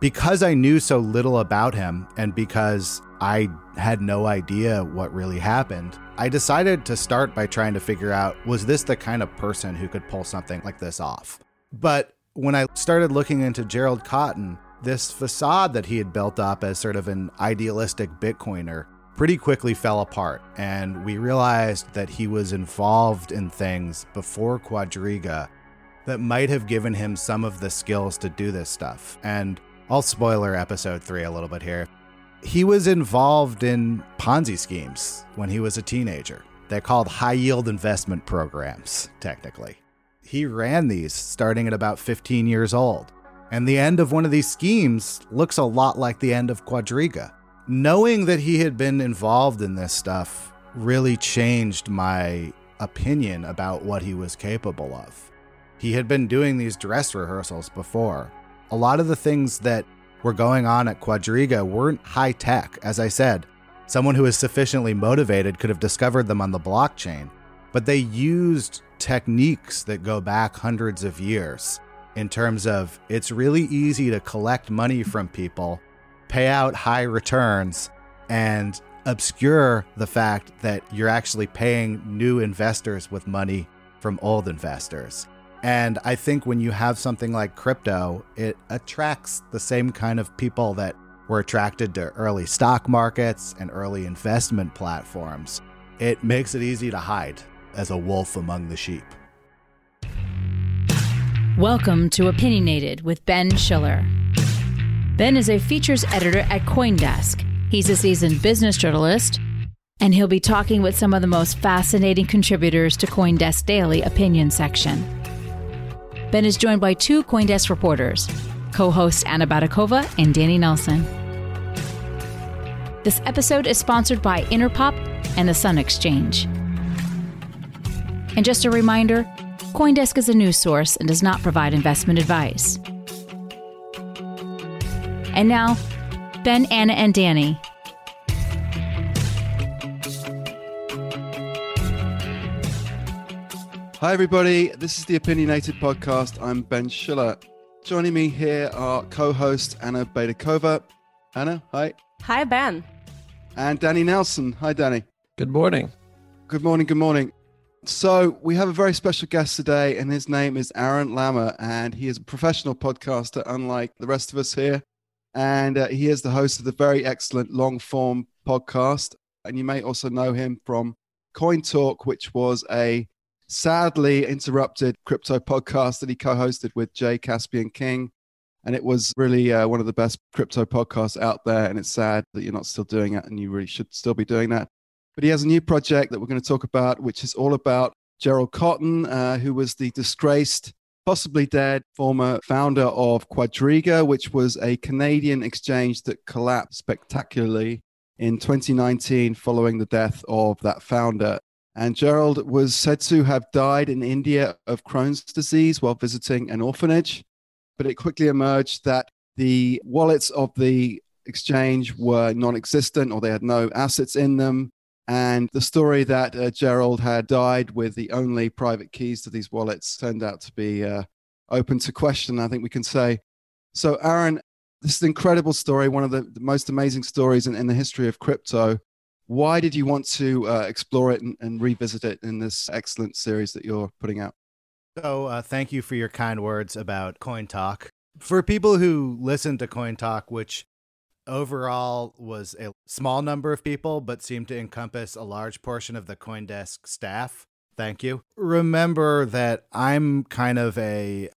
Because I knew so little about him and because I had no idea what really happened, I decided to start by trying to figure out was this the kind of person who could pull something like this off? But when I started looking into Gerald Cotten, this facade that he had built up as sort of an idealistic Bitcoiner pretty quickly fell apart. And we realized that he was involved in things before Quadriga that might have given him some of the skills to do this stuff. And I'll spoiler episode three a little bit here. He was involved in Ponzi schemes when he was a teenager. They're called high yield investment programs, technically. He ran these starting at about 15 years old. And the end of one of these schemes looks a lot like the end of Quadriga. Knowing that he had been involved in this stuff really changed my opinion about what he was capable of. He had been doing these dress rehearsals before. A lot of the things that were going on at Quadriga weren't high tech. As I said, someone who is sufficiently motivated could have discovered them on the blockchain, but they used techniques that go back hundreds of years in terms of it's really easy to collect money from people, pay out high returns, and obscure the fact that you're actually paying new investors with money from old investors. And I think when you have something like crypto, it attracts the same kind of people that were attracted to early stock markets and early investment platforms. It makes it easy to hide as a wolf among the sheep. Welcome to Opinionated with Ben Schiller. Ben is a features editor at Coindesk. He's a seasoned business journalist, and he'll be talking with some of the most fascinating contributors to Coindesk Daily opinion section. Ben is joined by two Coindesk reporters, co hosts Anna Baydakova and Danny Nelson. This episode is sponsored by Interpop and the Sun Exchange. And just a reminder Coindesk is a news source and does not provide investment advice. And now, Ben, Anna, and Danny Hi, everybody. This is the Opinionated Podcast. I'm Ben Schiller. Joining me here are co host Anna Baydakova. Anna, hi. Hi, Ben. And Danny Nelson. Hi, Danny. Good morning. Good morning. Good morning. So, we have a very special guest today, and his name is Aaron Lammer, and he is a professional podcaster, unlike the rest of us here. And uh, he is the host of the very excellent long form podcast. And you may also know him from Coin Talk, which was a sadly interrupted crypto podcast that he co-hosted with Jay Caspian Kang. And it was really uh, one of the best crypto podcasts out there. And it's sad that you're not still doing it, and you really should still be doing that. But he has a new project that we're going to talk about, which is all about Gerald Cotten, uh, who was the disgraced, possibly dead former founder of Quadriga, which was a Canadian exchange that collapsed spectacularly in 2019 following the death of that founder. And Gerald was said to have died in India of Crohn's disease while visiting an orphanage. But it quickly emerged that the wallets of the exchange were non existent or they had no assets in them. And the story that uh, Gerald had died with the only private keys to these wallets turned out to be uh, open to question. I think we can say. So, Aaron, this is an incredible story, one of the, the most amazing stories in, in, the history of crypto. Why did you want to uh, explore it and, and, revisit it in this excellent series that you're putting out? So, uh, thank you for your kind words about Coin Talk. For people who listen to Coin Talk, which overall was a small number of people, but seemed to encompass a large portion of the Coindesk staff. Thank you. Remember that I'm kind of a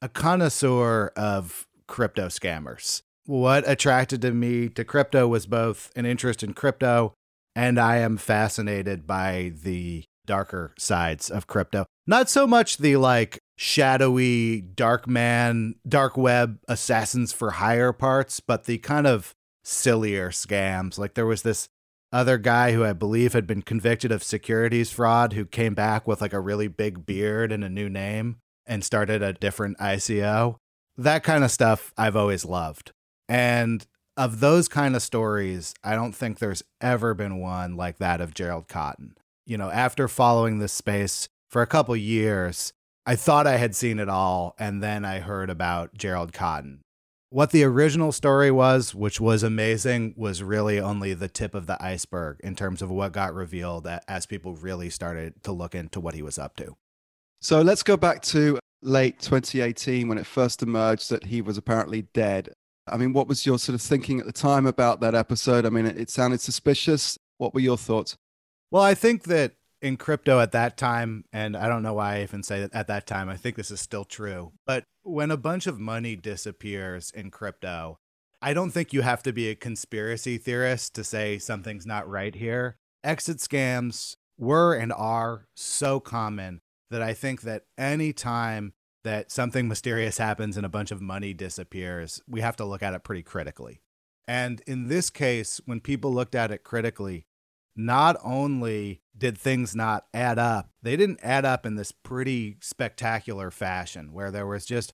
a connoisseur of crypto scammers. What attracted to me to crypto was both an interest in crypto and I am fascinated by the darker sides of crypto. Not so much the like shadowy dark man, dark web assassins for hire parts, but the kind of sillier scams. Like there was this other guy who I believe had been convicted of securities fraud who came back with like a really big beard and a new name and started a different ICO. That kind of stuff I've always loved. And of those kind of stories, I don't think there's ever been one like that of Gerald Cotten. You know, after following this space for a couple years, I thought I had seen it all, and then I heard about Gerald Cotten. What the original story was, which was amazing, was really only the tip of the iceberg in terms of what got revealed as people really started to look into what he was up to. So let's go back to late 2018 when it first emerged that he was apparently dead. I mean, what was your sort of thinking at the time about that episode? I mean, it, it sounded suspicious. What were your thoughts? Well, I think that in crypto at that time, and I don't know why I even say that at that time, I think this is still true. But when a bunch of money disappears in crypto, I don't think you have to be a conspiracy theorist to say something's not right here. Exit scams were and are so common that I think that any time that something mysterious happens and a bunch of money disappears, we have to look at it pretty critically. And in this case, when people looked at it critically, not only did things not add up, they didn't add up in this pretty spectacular fashion where there was just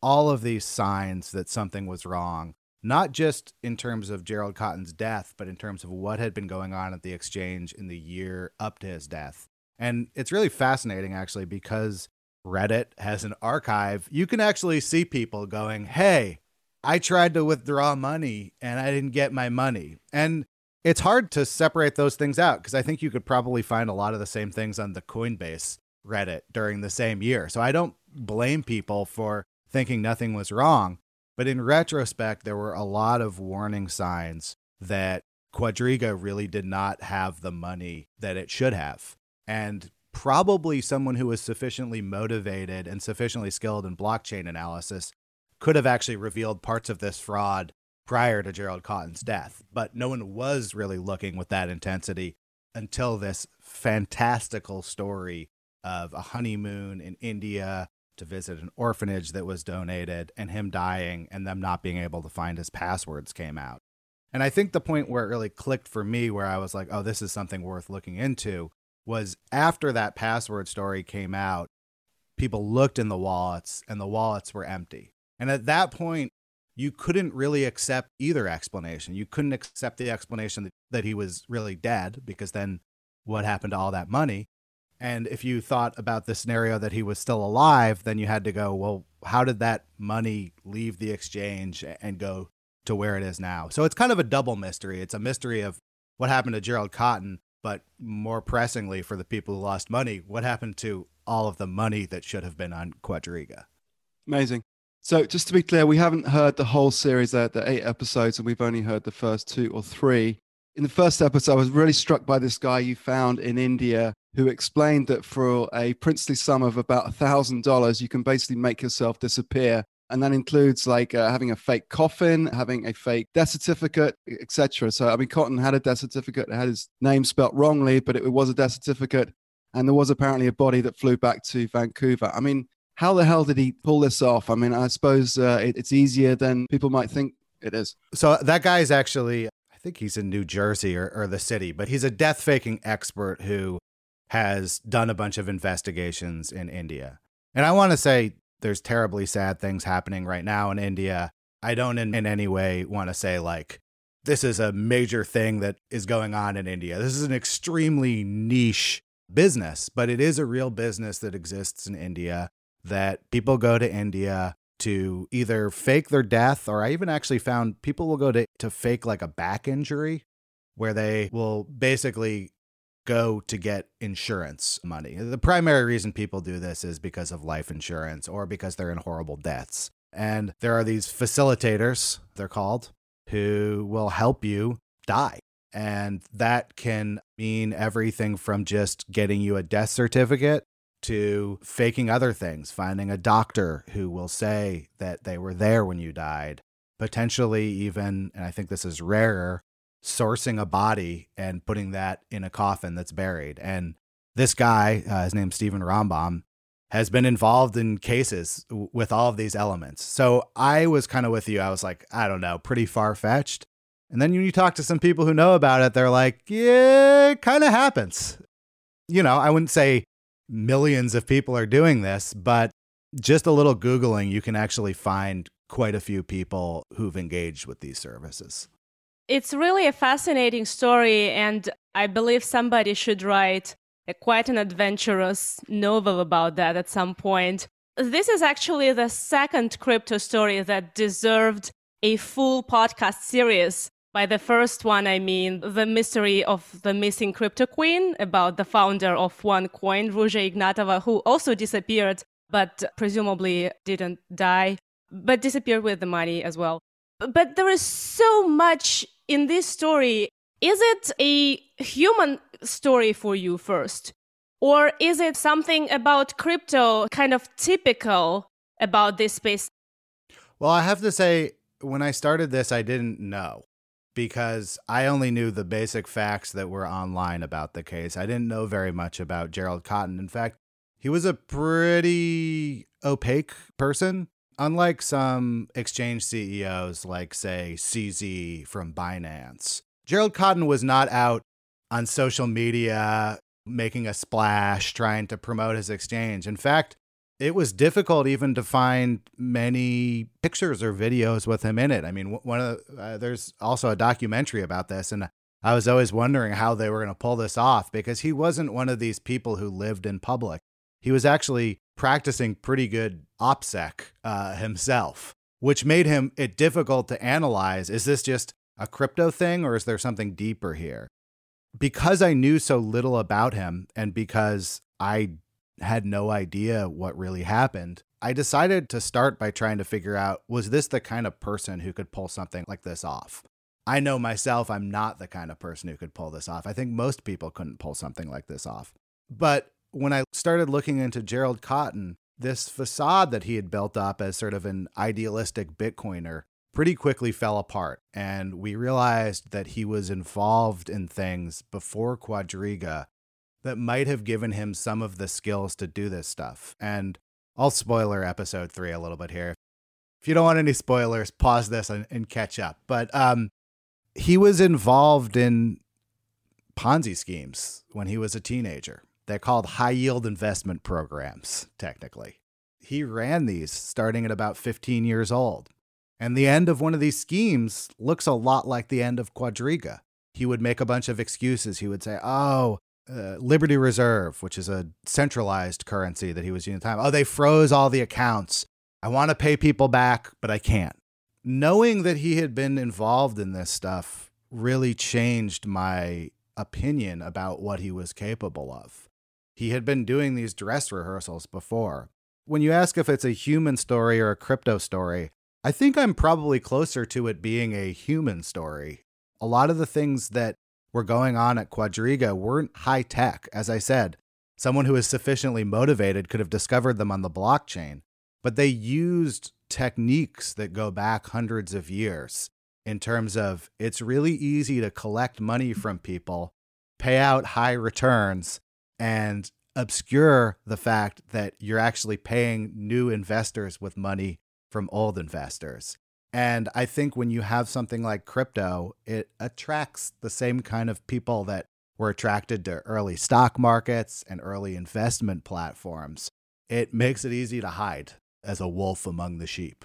all of these signs that something was wrong, not just in terms of Gerald Cotten's death, but in terms of what had been going on at the exchange in the year up to his death. And it's really fascinating, actually, because Reddit has an archive. You can actually see people going, Hey, I tried to withdraw money and I didn't get my money. And it's hard to separate those things out because I think you could probably find a lot of the same things on the Coinbase Reddit during the same year. So I don't blame people for thinking nothing was wrong. But in retrospect, there were a lot of warning signs that Quadriga really did not have the money that it should have. And probably someone who was sufficiently motivated and sufficiently skilled in blockchain analysis could have actually revealed parts of this fraud prior to Gerald Cotten's death. But no one was really looking with that intensity until this fantastical story of a honeymoon in India to visit an orphanage that was donated and him dying and them not being able to find his passwords came out. And I think the point where it really clicked for me, where I was like, oh, this is something worth looking into, was after that password story came out, people looked in the wallets and the wallets were empty. And at that point, you couldn't really accept either explanation. You couldn't accept the explanation that, that he was really dead because then what happened to all that money? And if you thought about the scenario that he was still alive, then you had to go, well, how did that money leave the exchange and go to where it is now? So it's kind of a double mystery. It's a mystery of what happened to Gerald Cotten, but more pressingly for the people who lost money, what happened to all of the money that should have been on Quadriga? Amazing. So just to be clear, we haven't heard the whole series, there, the eight episodes, and we've only heard the first two or three. In the first episode, I was really struck by this guy you found in India who explained that for a princely sum of about a thousand dollars, you can basically make yourself disappear. And that includes like uh, having a fake coffin, having a fake death certificate, etc. So, I mean, Cotten had a death certificate, it had his name spelt wrongly, but it was a death certificate. And there was apparently a body that flew back to Vancouver. I mean, how the hell did he pull this off? I mean, I suppose uh, it, it's easier than people might think it is. So that guy is actually, I think he's in New Jersey or, or the city, but he's a death faking expert who has done a bunch of investigations in India. And I want to say there's terribly sad things happening right now in India. I don't in, in any way want to say like this is a major thing that is going on in India. This is an extremely niche business, but it is a real business that exists in India that people go to India to either fake their death, or I even actually found people will go to, to fake like a back injury where they will basically go to get insurance money. The primary reason people do this is because of life insurance or because they're in horrible deaths. And there are these facilitators, they're called, who will help you die. And that can mean everything from just getting you a death certificate to faking other things, finding a doctor who will say that they were there when you died, potentially even, and I think this is rarer, sourcing a body and putting that in a coffin that's buried. And this guy, uh, his name's Stephen Rambam, has been involved in cases w- with all of these elements. So I was kind of with you. I was like, I don't know, pretty far fetched. And then when you talk to some people who know about it, they're like, yeah, it kind of happens. You know, I wouldn't say millions of people are doing this, but just a little Googling, you can actually find quite a few people who've engaged with these services. It's really a fascinating story, and I believe somebody should write a, quite an adventurous novel about that at some point. This is actually the second crypto story that deserved a full podcast series. By the first one, I mean the mystery of the missing crypto queen about the founder of OneCoin, Ruja Ignatova, who also disappeared, but presumably didn't die, but disappeared with the money as well. But there is so much in this story, is it a human story for you first? Or is it something about crypto kind of typical about this space? Well, I have to say, when I started this, I didn't know because I only knew the basic facts that were online about the case. I didn't know very much about Gerald Cotten. In fact, he was a pretty opaque person. Unlike some exchange CEOs, like, say, CZ from Binance, Gerald Cotten was not out on social media making a splash trying to promote his exchange. In fact, it was difficult even to find many pictures or videos with him in it. I mean, one of the, uh, there's also a documentary about this, and I was always wondering how they were going to pull this off because he wasn't one of these people who lived in public. He was actually practicing pretty good OPSEC uh, himself, which made him it difficult to analyze. Is this just a crypto thing or is there something deeper here? Because I knew so little about him and because I had no idea what really happened, I decided to start by trying to figure out was this the kind of person who could pull something like this off? I know myself, I'm not the kind of person who could pull this off. I think most people couldn't pull something like this off. But when I started looking into Gerald Cotten, this facade that he had built up as sort of an idealistic Bitcoiner pretty quickly fell apart. And we realized that he was involved in things before Quadriga that might have given him some of the skills to do this stuff. And I'll spoiler episode three a little bit here. If you don't want any spoilers, pause this and, and catch up. But um, he was involved in Ponzi schemes when he was a teenager. They're called high yield investment programs, technically. He ran these starting at about 15 years old. And the end of one of these schemes looks a lot like the end of Quadriga. He would make a bunch of excuses. He would say, Oh, uh, Liberty Reserve, which is a centralized currency that he was using at the time. Oh, they froze all the accounts. I want to pay people back, but I can't. Knowing that he had been involved in this stuff really changed my opinion about what he was capable of. He had been doing these dress rehearsals before. When you ask if it's a human story or a crypto story, I think I'm probably closer to it being a human story. A lot of the things that were going on at Quadriga weren't high tech. As I said, someone who is sufficiently motivated could have discovered them on the blockchain, but they used techniques that go back hundreds of years in terms of it's really easy to collect money from people, pay out high returns, and obscure the fact that you're actually paying new investors with money from old investors. And I think when you have something like crypto, it attracts the same kind of people that were attracted to early stock markets and early investment platforms. It makes it easy to hide as a wolf among the sheep.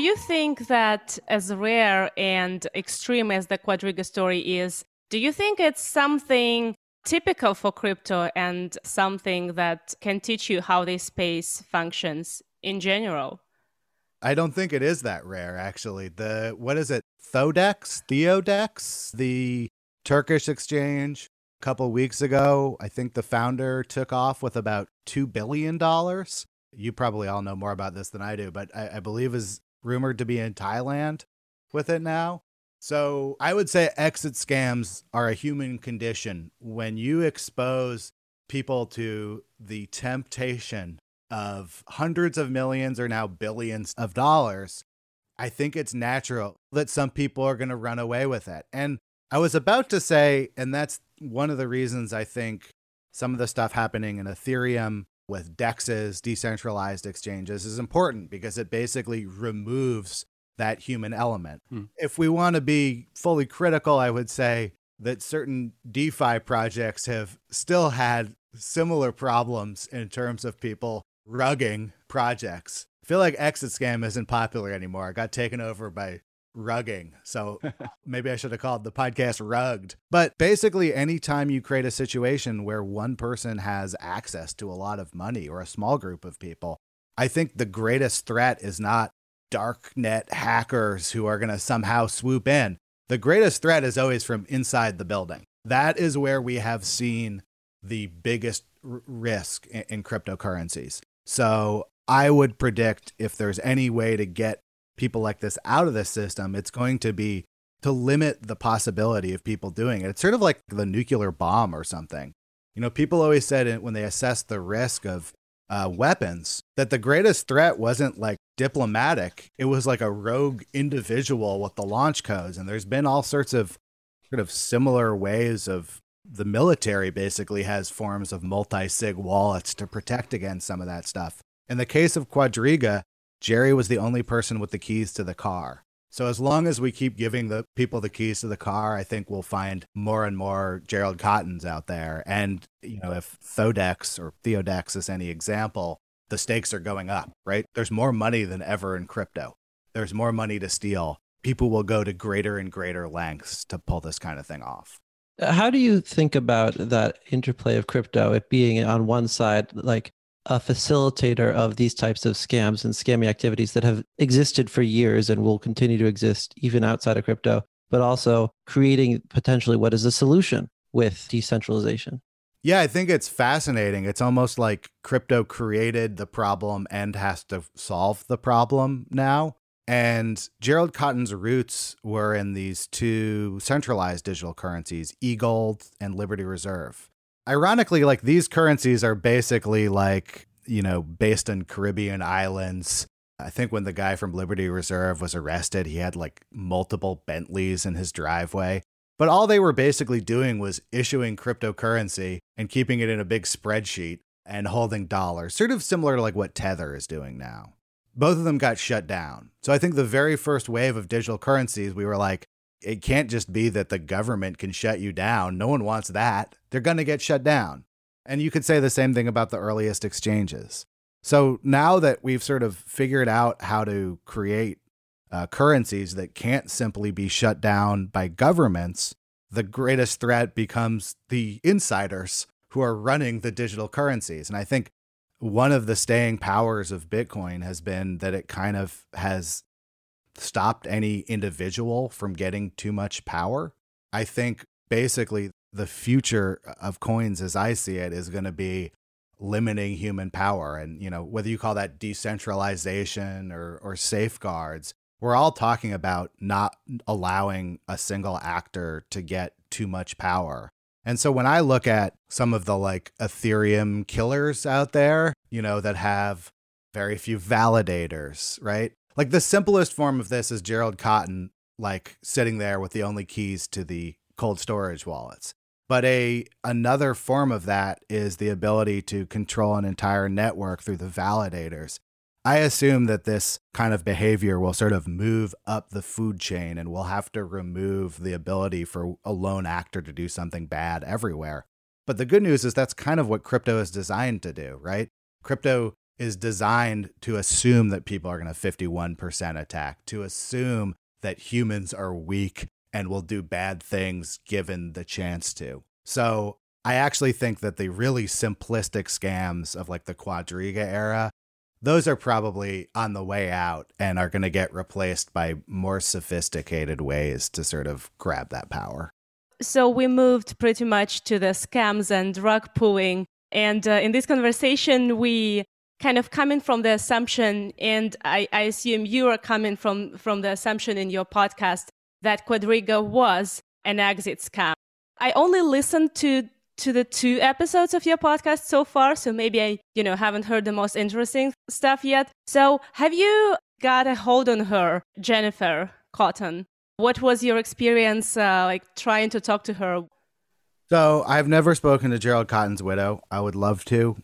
Do you think that as rare and extreme as the Quadriga story is, do you think it's something typical for crypto and something that can teach you how this space functions in general? I don't think it is that rare, actually. The what is it? Thodex, Theodex, the Turkish exchange. A couple weeks ago, I think the founder took off with about two billion dollars. You probably all know more about this than I do, but I, I believe is rumored to be in Thailand with it now. So I would say exit scams are a human condition. When you expose people to the temptation of hundreds of millions or now billions of dollars, I think it's natural that some people are going to run away with it. And I was about to say, and that's one of the reasons I think some of the stuff happening in Ethereum with DEXs, decentralized exchanges, is important because it basically removes that human element. Hmm. If we want to be fully critical, I would say that certain DeFi projects have still had similar problems in terms of people rugging projects. I feel like Exit Scam isn't popular anymore. It got taken over by rugging. So maybe I should have called the podcast Rugged. But basically, anytime you create a situation where one person has access to a lot of money or a small group of people, I think the greatest threat is not darknet hackers who are going to somehow swoop in. The greatest threat is always from inside the building. That is where we have seen the biggest r- risk in, in cryptocurrencies. So I would predict if there's any way to get people like this out of the system, it's going to be to limit the possibility of people doing it. It's sort of like the nuclear bomb or something. You know, people always said when they assessed the risk of uh, weapons that the greatest threat wasn't like diplomatic, it was like a rogue individual with the launch codes. And there's been all sorts of sort of similar ways of the military basically has forms of multi sig wallets to protect against some of that stuff. In the case of Quadriga, Jerry was the only person with the keys to the car. So as long as we keep giving the people the keys to the car, I think we'll find more and more Gerald Cottens out there. And you know, if Thodex or Theodex is any example, the stakes are going up, right? There's more money than ever in crypto. There's more money to steal. People will go to greater and greater lengths to pull this kind of thing off. Uh, how do you think about that interplay of crypto, it being on one side like a facilitator of these types of scams and scammy activities that have existed for years and will continue to exist even outside of crypto, but also creating potentially what is a solution with decentralization. Yeah, I think it's fascinating. It's almost like crypto created the problem and has to solve the problem now. And Gerald Cotten's roots were in these two centralized digital currencies, eGold and Liberty Reserve ironically, like these currencies are basically like, you know, based in Caribbean islands. I think when the guy from Liberty Reserve was arrested, he had like multiple Bentleys in his driveway. But all they were basically doing was issuing cryptocurrency and keeping it in a big spreadsheet and holding dollars, sort of similar to like what Tether is doing now. Both of them got shut down. So I think the very first wave of digital currencies, we were like, it can't just be that the government can shut you down. No one wants that. They're going to get shut down. And you could say the same thing about the earliest exchanges. So now that we've sort of figured out how to create uh, currencies that can't simply be shut down by governments, the greatest threat becomes the insiders who are running the digital currencies. And I think one of the staying powers of Bitcoin has been that it kind of has stopped any individual from getting too much power. I think basically the future of coins as I see it is going to be limiting human power and you know whether you call that decentralization or or safeguards we're all talking about not allowing a single actor to get too much power. And so when I look at some of the like Ethereum killers out there, you know, that have very few validators, right? Like the simplest form of this is Gerald Cotten like sitting there with the only keys to the cold storage wallets. But a another form of that is the ability to control an entire network through the validators. I assume that this kind of behavior will sort of move up the food chain and we'll have to remove the ability for a lone actor to do something bad everywhere. But the good news is that's kind of what crypto is designed to do, right? Crypto is designed to assume that people are going to 51% attack, to assume that humans are weak and will do bad things given the chance to. So I actually think that the really simplistic scams of like the Quadriga era, those are probably on the way out and are going to get replaced by more sophisticated ways to sort of grab that power. So we moved pretty much to the scams and rug pulling. And uh, in this conversation, we kind of coming from the assumption, and I, I assume you are coming from, from the assumption in your podcast that Quadriga was an exit scam. I only listened to to the two episodes of your podcast so far, so maybe I, you know, haven't heard the most interesting stuff yet. So, have you got a hold on her, Jennifer Cotten? What was your experience uh, like trying to talk to her? So, I've never spoken to Gerald Cotten's widow. I would love to.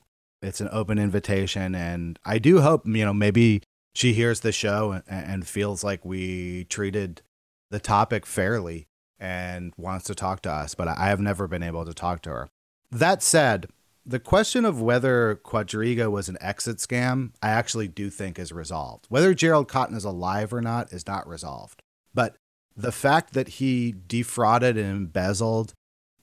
It's an open invitation, and I do hope, you know, maybe she hears the show and, and feels like we treated the topic fairly and wants to talk to us, but I have never been able to talk to her. That said, the question of whether Quadriga was an exit scam, I actually do think is resolved. Whether Gerald Cotten is alive or not is not resolved. But the fact that he defrauded and embezzled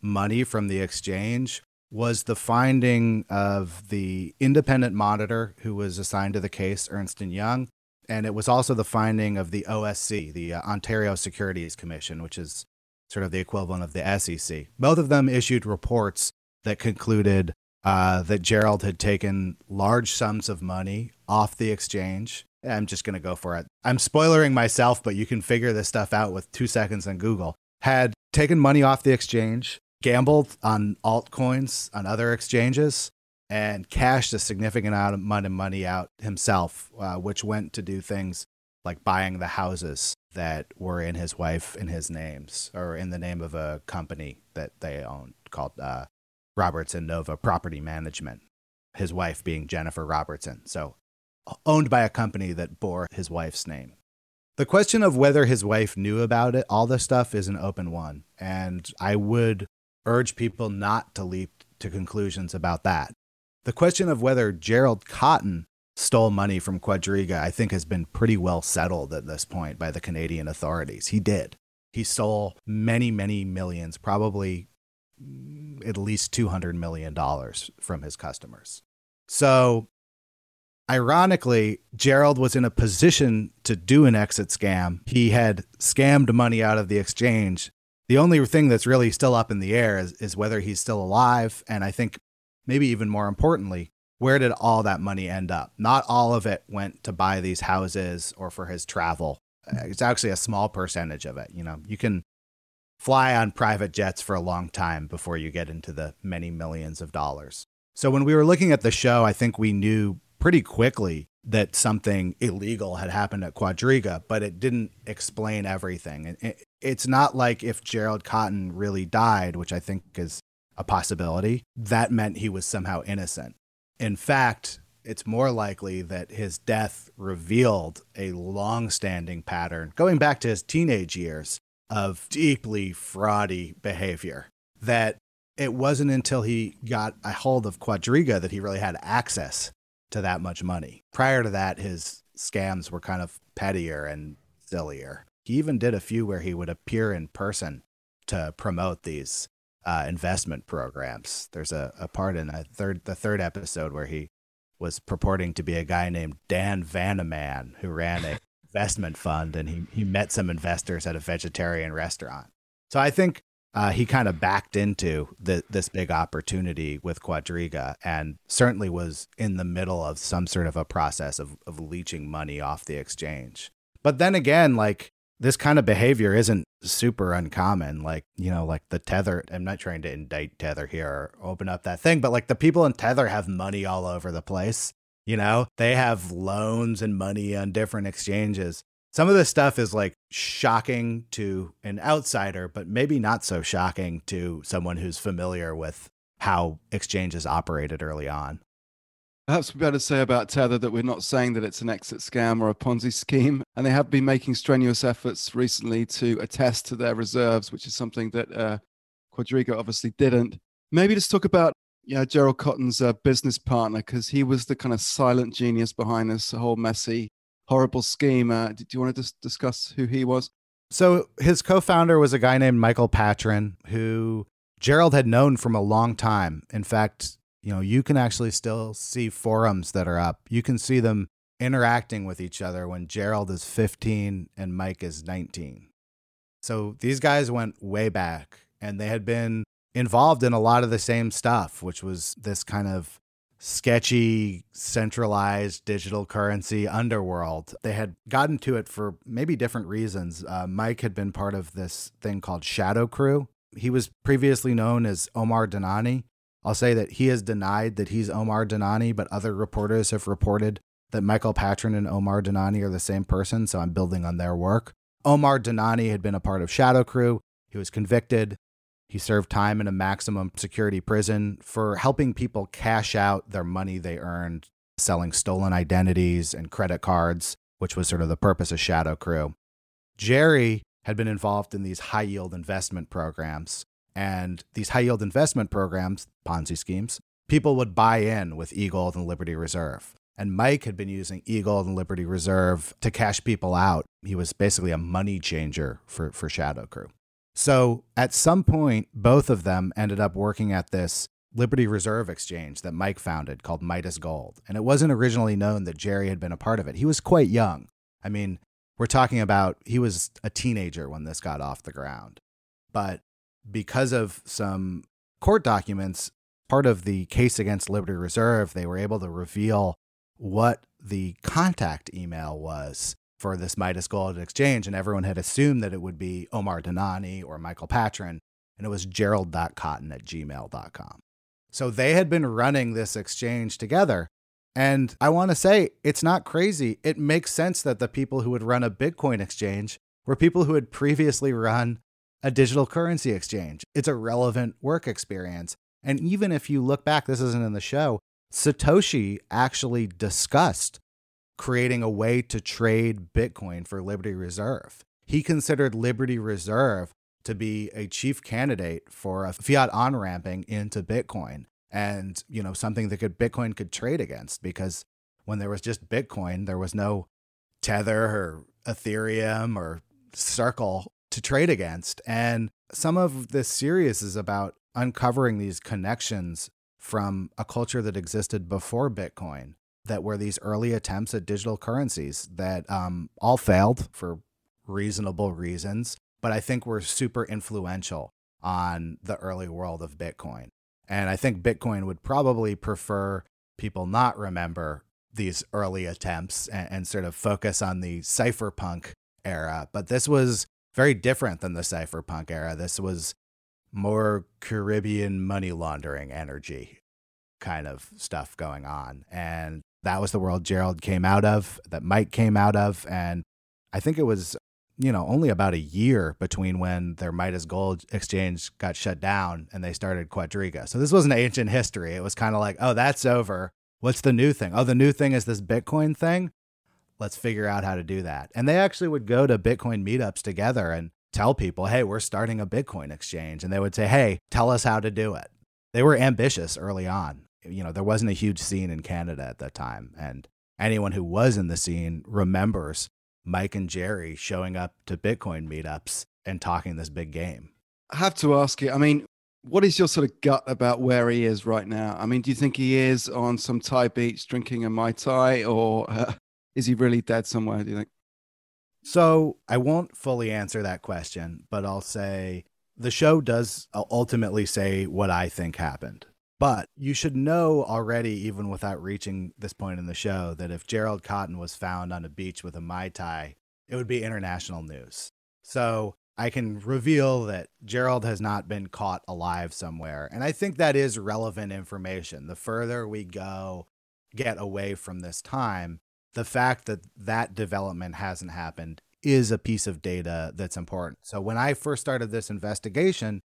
money from the exchange was the finding of the independent monitor who was assigned to the case, Ernst & Young, and it was also the finding of the OSC, the uh, Ontario Securities Commission, which is sort of the equivalent of the SEC. Both of them issued reports that concluded uh, that Gerald had taken large sums of money off the exchange. I'm just going to go for it. I'm spoilering myself, but you can figure this stuff out with two seconds on Google. Had taken money off the exchange, gambled on altcoins on other exchanges, and cashed a significant amount of money out himself, uh, which went to do things like buying the houses that were in his wife and his names, or in the name of a company that they owned called uh, Robertson Nova Property Management. His wife being Jennifer Robertson, so owned by a company that bore his wife's name. The question of whether his wife knew about it, all this stuff is an open one, and I would urge people not to leap to conclusions about that. The question of whether Gerald Cotten stole money from Quadriga, I think, has been pretty well settled at this point by the Canadian authorities. He did. He stole many, many millions, probably mm, at least $200 million from his customers. So, ironically, Gerald was in a position to do an exit scam. He had scammed money out of the exchange. The only thing that's really still up in the air is, is whether he's still alive. And I think maybe even more importantly, where did all that money end up? Not all of it went to buy these houses or for his travel. Uh, it's actually a small percentage of it. You know, you can fly on private jets for a long time before you get into the many millions of dollars. So when we were looking at the show, I think we knew pretty quickly that something illegal had happened at Quadriga, but it didn't explain everything. It's not like if Gerald Cotten really died, which I think is a possibility, that meant he was somehow innocent. In fact, it's more likely that his death revealed a long standing pattern going back to his teenage years of deeply fraudy behavior. That it wasn't until he got a hold of Quadriga that he really had access to that much money. Prior to that, his scams were kind of pettier and sillier. He even did a few where he would appear in person to promote these uh, investment programs. There's a, a part in a third the third episode where he was purporting to be a guy named Dan Vanaman who ran an investment fund, and he he met some investors at a vegetarian restaurant. So I think uh, he kind of backed into the, this big opportunity with Quadriga, and certainly was in the middle of some sort of a process of of leeching money off the exchange. But then again, like this kind of behavior isn't super uncommon. Like, you know, like the Tether, I'm not trying to indict Tether here or open up that thing, but like the people in Tether have money all over the place. You know, they have loans and money on different exchanges. some of this stuff is like shocking to an outsider, but maybe not so shocking to someone who's familiar with how exchanges operated early on. Perhaps we better say about Tether that we're not saying that it's an exit scam or a Ponzi scheme. And they have been making strenuous efforts recently to attest to their reserves, which is something that uh, Quadriga obviously didn't. Maybe let's talk about yeah, Gerald Cotten's uh, business partner, because he was the kind of silent genius behind this whole messy, horrible scheme. Uh, do you want to just discuss who he was? So his co-founder was a guy named Michael Patryn, who Gerald had known from a long time. In fact, you know, you can actually still see forums that are up. You can see them interacting with each other when Gerald is 15 and Mike is 19. So these guys went way back and they had been involved in a lot of the same stuff, which was this kind of sketchy, centralized digital currency underworld. They had gotten to it for maybe different reasons. Uh, Mike had been part of this thing called Shadow Crew. He was previously known as Omar Dhanani, I'll say that he has denied that he's Omar Dhanani, but other reporters have reported that Michael Patryn and Omar Dhanani are the same person, so I'm building on their work. Omar Dhanani had been a part of Shadow Crew. He was convicted. He served time in a maximum security prison for helping people cash out their money they earned selling stolen identities and credit cards, which was sort of the purpose of Shadow Crew. Jerry had been involved in these high yield investment programs and these high yield investment programs, Ponzi schemes, people would buy in with eGold and Liberty Reserve. And Mike had been using eGold and Liberty Reserve to cash people out. He was basically a money changer for, for Shadow Crew. So at some point, both of them ended up working at this Liberty Reserve exchange that Mike founded called Midas Gold. And it wasn't originally known that Jerry had been a part of it. He was quite young. I mean, we're talking about he was a teenager when this got off the ground. But because of some court documents, part of the case against Liberty Reserve, they were able to reveal what the contact email was for this Midas Gold Exchange. And everyone had assumed that it would be Omar Dhanani or Michael Patryn. And it was gerald.cotton at gmail.com. So they had been running this exchange together. And I want to say it's not crazy. It makes sense that the people who would run a Bitcoin exchange were people who had previously run a digital currency exchange. It's a relevant work experience. And even if you look back, this isn't in the show, Satoshi actually discussed creating a way to trade Bitcoin for Liberty Reserve. He considered Liberty Reserve to be a chief candidate for a fiat on ramping into Bitcoin and, you know, something that could Bitcoin could trade against because when there was just Bitcoin, there was no Tether or Ethereum or Circle to trade against. And some of this series is about uncovering these connections from a culture that existed before Bitcoin, that were these early attempts at digital currencies that um, all failed for reasonable reasons, but I think were super influential on the early world of Bitcoin. And I think Bitcoin would probably prefer people not remember these early attempts and, and sort of focus on the cypherpunk era. But this was very different than the cypherpunk era. This was more Caribbean money laundering energy kind of stuff going on. And that was the world Gerald came out of, that Mike came out of. And I think it was, you know, only about a year between when their Midas Gold exchange got shut down and they started Quadriga. So this wasn't ancient history. It was kind of like, oh, that's over. What's the new thing? Oh, the new thing is this Bitcoin thing let's figure out how to do that. And they actually would go to Bitcoin meetups together and tell people, hey, we're starting a Bitcoin exchange. And they would say, hey, tell us how to do it. They were ambitious early on. You know, there wasn't a huge scene in Canada at that time. And anyone who was in the scene remembers Mike and Jerry showing up to Bitcoin meetups and talking this big game. I have to ask you, I mean, what is your sort of gut about where he is right now? I mean, do you think he is on some Thai beach drinking a Mai Tai or uh, is he really dead somewhere? Do you think? So I won't fully answer that question, but I'll say the show does ultimately say what I think happened. But you should know already, even without reaching this point in the show, that if Gerald Cotten was found on a beach with a Mai Tai, it would be international news. So I can reveal that Gerald has not been caught alive somewhere. And I think that is relevant information. The further we go, get away from this time, the fact that that development hasn't happened is a piece of data that's important. So when I first started this investigation,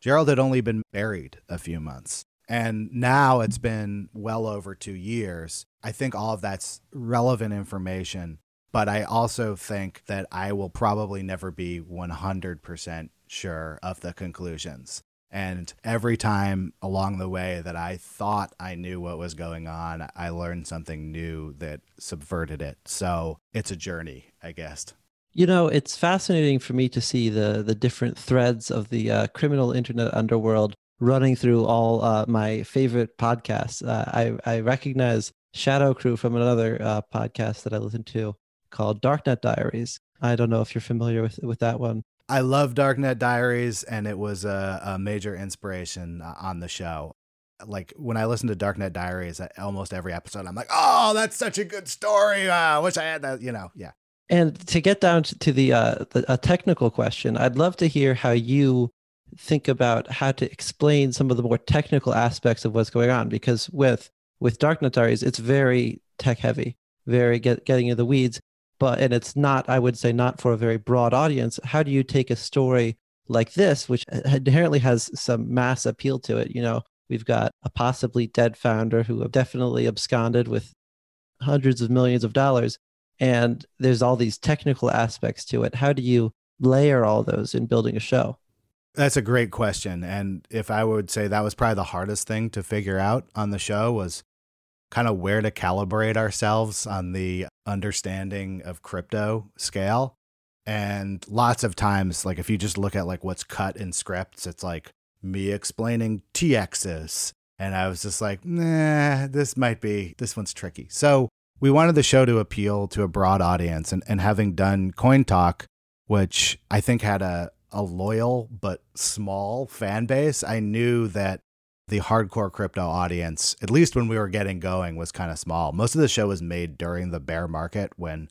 Gerald had only been married a few months. And now it's been well over two years. I think all of that's relevant information. But I also think that I will probably never be 100% sure of the conclusions. And every time along the way that I thought I knew what was going on, I learned something new that subverted it. So it's a journey, I guess. You know, it's fascinating for me to see the the different threads of the uh, criminal internet underworld running through all uh, my favorite podcasts. Uh, I I recognize Shadow Crew from another uh, podcast that I listen to called Darknet Diaries. I don't know if you're familiar with with that one. I love Darknet Diaries, and it was a, a major inspiration uh, on the show. Like when I listen to Darknet Diaries, almost every episode, I'm like, "Oh, that's such a good story! I uh, wish I had that." You know, yeah. And to get down to the, uh, the a technical question, I'd love to hear how you think about how to explain some of the more technical aspects of what's going on. Because with with Darknet Diaries, it's very tech heavy, very get, getting in the weeds but and it's not i would say not for a very broad audience how do you take a story like this which uh, inherently has some mass appeal to it? You know we've got a possibly dead founder who definitely absconded with hundreds of millions of dollars and there's all these technical aspects to it. How do you layer all those in building a show? That's a great question and if i would say that was probably the hardest thing to figure out on the show was kind of where to calibrate ourselves on the understanding of crypto scale. And lots of times, like if you just look at like what's cut in scripts, it's like me explaining TXs. And I was just like, nah, this might be, this one's tricky. So we wanted the show to appeal to a broad audience. And, and having done Coin Talk, which I think had a, a loyal but small fan base, I knew that the hardcore crypto audience, at least when we were getting going, was kind of small. Most of the show was made during the bear market when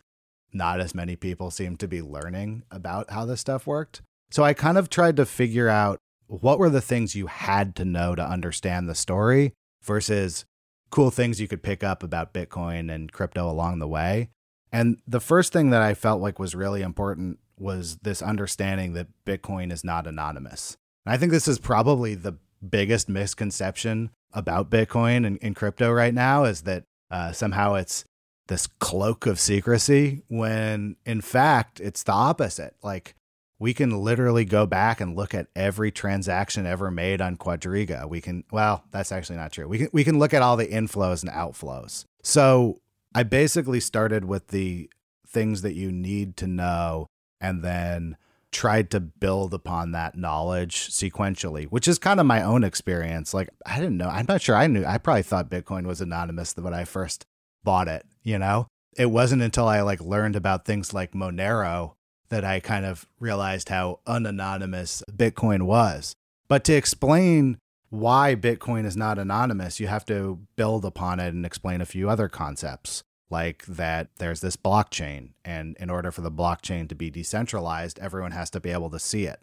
not as many people seemed to be learning about how this stuff worked. So I kind of tried to figure out what were the things you had to know to understand the story versus cool things you could pick up about Bitcoin and crypto along the way. And the first thing that I felt like was really important was this understanding that Bitcoin is not anonymous. And I think this is probably the biggest misconception about Bitcoin and, and crypto right now is that uh, somehow it's this cloak of secrecy when in fact it's the opposite. Like we can literally go back and look at every transaction ever made on Quadriga. We can well, that's actually not true. We can we can look at all the inflows and outflows. So I basically started with the things that you need to know and then tried to build upon that knowledge sequentially, which is kind of my own experience. Like, I didn't know, I'm not sure I knew, I probably thought Bitcoin was anonymous when I first bought it, you know? It wasn't until I like learned about things like Monero that I kind of realized how unanonymous Bitcoin was. But to explain why Bitcoin is not anonymous, you have to build upon it and explain a few other concepts like that there's this blockchain and in order for the blockchain to be decentralized everyone has to be able to see it.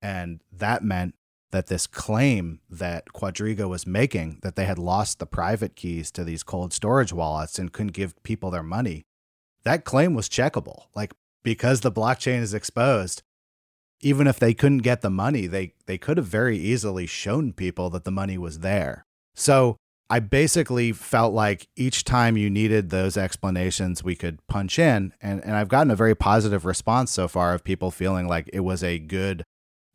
And that meant that this claim that Quadriga was making that they had lost the private keys to these cold storage wallets and couldn't give people their money that claim was checkable. Like because the blockchain is exposed even if they couldn't get the money they they could have very easily shown people that the money was there. So I basically felt like each time you needed those explanations, we could punch in. And, and I've gotten a very positive response so far of people feeling like it was a good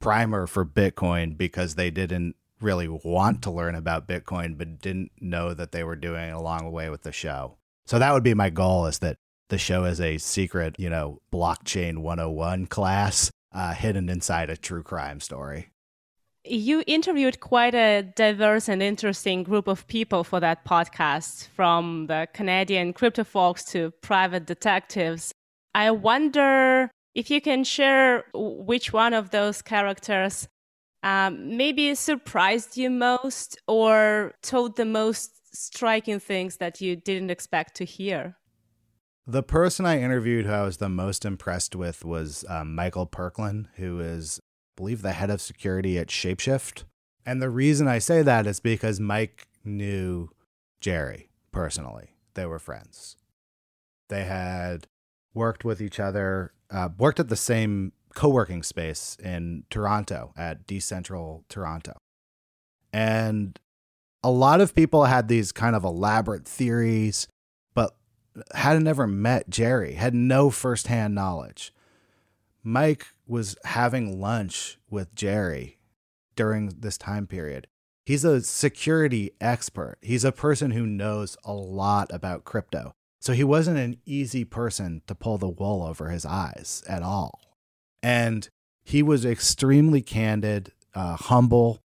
primer for Bitcoin because they didn't really want to learn about Bitcoin, but didn't know that they were doing it along the way with the show. So that would be my goal is that the show is a secret, you know, blockchain 101 class uh, hidden inside a true crime story you interviewed quite a diverse and interesting group of people for that podcast, from the Canadian crypto folks to private detectives. I wonder if you can share which one of those characters um, maybe surprised you most or told the most striking things that you didn't expect to hear. The person I interviewed who I was the most impressed with was um, Michael Perklin, who is believe the head of security at Shapeshift. And the reason I say that is because Mike knew Jerry personally. They were friends. They had worked with each other uh, worked at the same co working space in Toronto at Decentral Toronto. And a lot of people had these kind of elaborate theories, but hadn't never met Jerry, had no firsthand knowledge. Mike was having lunch with Jerry during this time period. He's a security expert. He's a person who knows a lot about crypto. So he wasn't an easy person to pull the wool over his eyes at all. And he was extremely candid, uh, humble,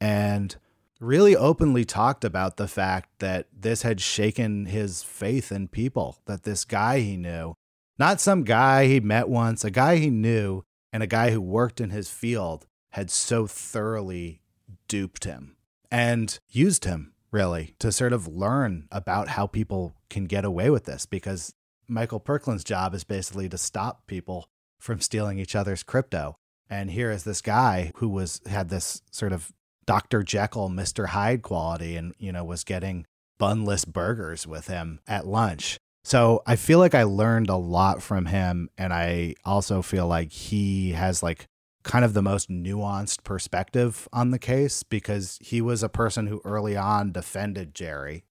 and really openly talked about the fact that this had shaken his faith in people, that this guy he knew, not some guy he met once, a guy he knew, and a guy who worked in his field had so thoroughly duped him and used him really to sort of learn about how people can get away with this because Michael Perklin's job is basically to stop people from stealing each other's crypto. And here is this guy who was had this sort of Dr. Jekyll, Mr. Hyde quality and, you know, was getting bunless burgers with him at lunch. So I feel like I learned a lot from him. And I also feel like he has like kind of the most nuanced perspective on the case because he was a person who early on defended Jerry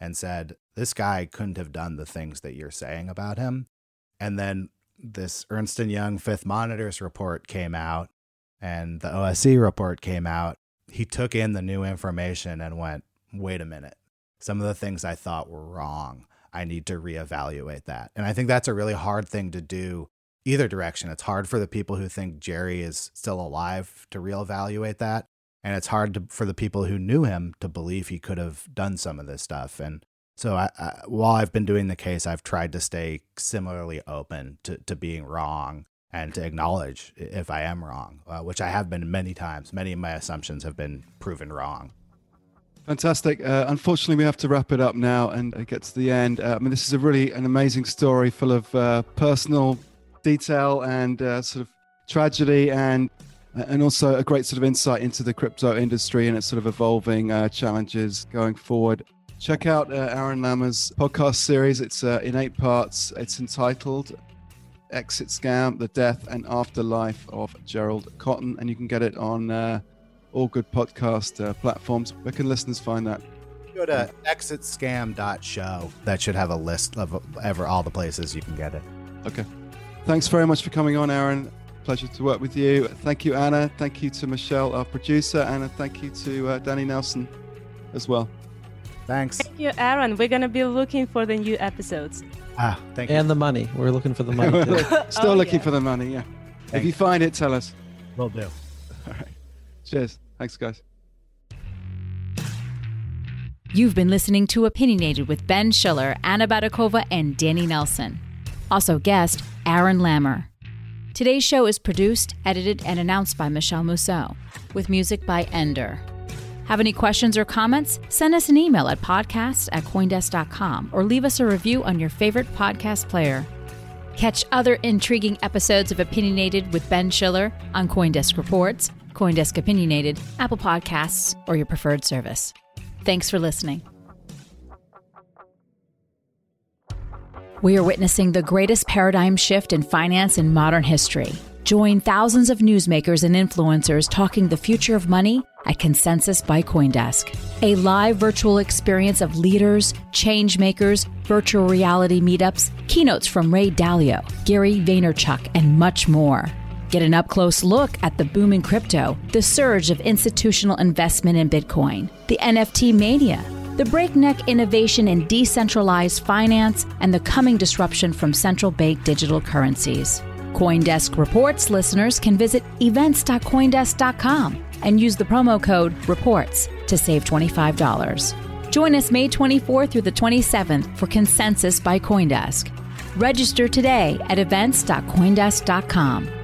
and said, this guy couldn't have done the things that you're saying about him. And then this Ernst & Young Fifth Monitors report came out and the OSC report came out he took in the new information and went, wait a minute. Some of the things I thought were wrong. I need to reevaluate that. And I think that's a really hard thing to do either direction. It's hard for the people who think Jerry is still alive to reevaluate that. And it's hard to, for the people who knew him to believe he could have done some of this stuff. And so I, I, while I've been doing the case, I've tried to stay similarly open to, to being wrong and to acknowledge if I am wrong, uh, which I have been many times. Many of my assumptions have been proven wrong. Fantastic. Uh, unfortunately, we have to wrap it up now and get to the end. Uh, I mean, this is a really an amazing story full of uh, personal detail and uh, sort of tragedy and and also a great sort of insight into the crypto industry and its sort of evolving uh, challenges going forward. Check out Aaron Lammer's podcast series. It's in eight parts. It's entitled Exit Scam, The Death and Afterlife of Gerald Cotten. And you can get it on uh, all good podcast uh, platforms. Where can listeners find that? Go to exitscam.show. That should have a list of ever all the places you can get it. Okay. Thanks very much for coming on, Aaron. Pleasure to work with you. Thank you, Anna. Thank you to Michelle, our producer, and thank you to uh, Danny Nelson as well. Thanks. Thank you, Aaron. We're going to be looking for the new episodes. Ah, thank you. And the money. We're looking for the money. Still oh, looking yeah. for the money, yeah. Thanks. If you find it, tell us. Will do. All right. Cheers. Thanks, guys. You've been listening to Opinionated with Ben Schiller, Anna Baydakova, and Danny Nelson. Also, guest Aaron Lammer. Today's show is produced, edited, and announced by Michelle Musso, with music by Ender. Have any questions or comments? Send us an email at podcast at Coindesk.com or leave us a review on your favorite podcast player. Catch other intriguing episodes of Opinionated with Ben Schiller on Coindesk Reports, Coindesk Opinionated, Apple Podcasts, or your preferred service. Thanks for listening. We are witnessing the greatest paradigm shift in finance in modern history. Join thousands of newsmakers and influencers talking the future of money at Consensus by Coindesk, a live virtual experience of leaders, change makers, virtual reality meetups, keynotes from Ray Dalio, Gary Vaynerchuk, and much more. Get an up close look at the booming crypto, the surge of institutional investment in Bitcoin, the NFT mania, the breakneck innovation in decentralized finance, and the coming disruption from central bank digital currencies. Coindesk Reports listeners can visit events.coindesk.com and use the promo code REPORTS to save $25. Join us May 24th through the 27th for Consensus by Coindesk. Register today at events.coindesk.com.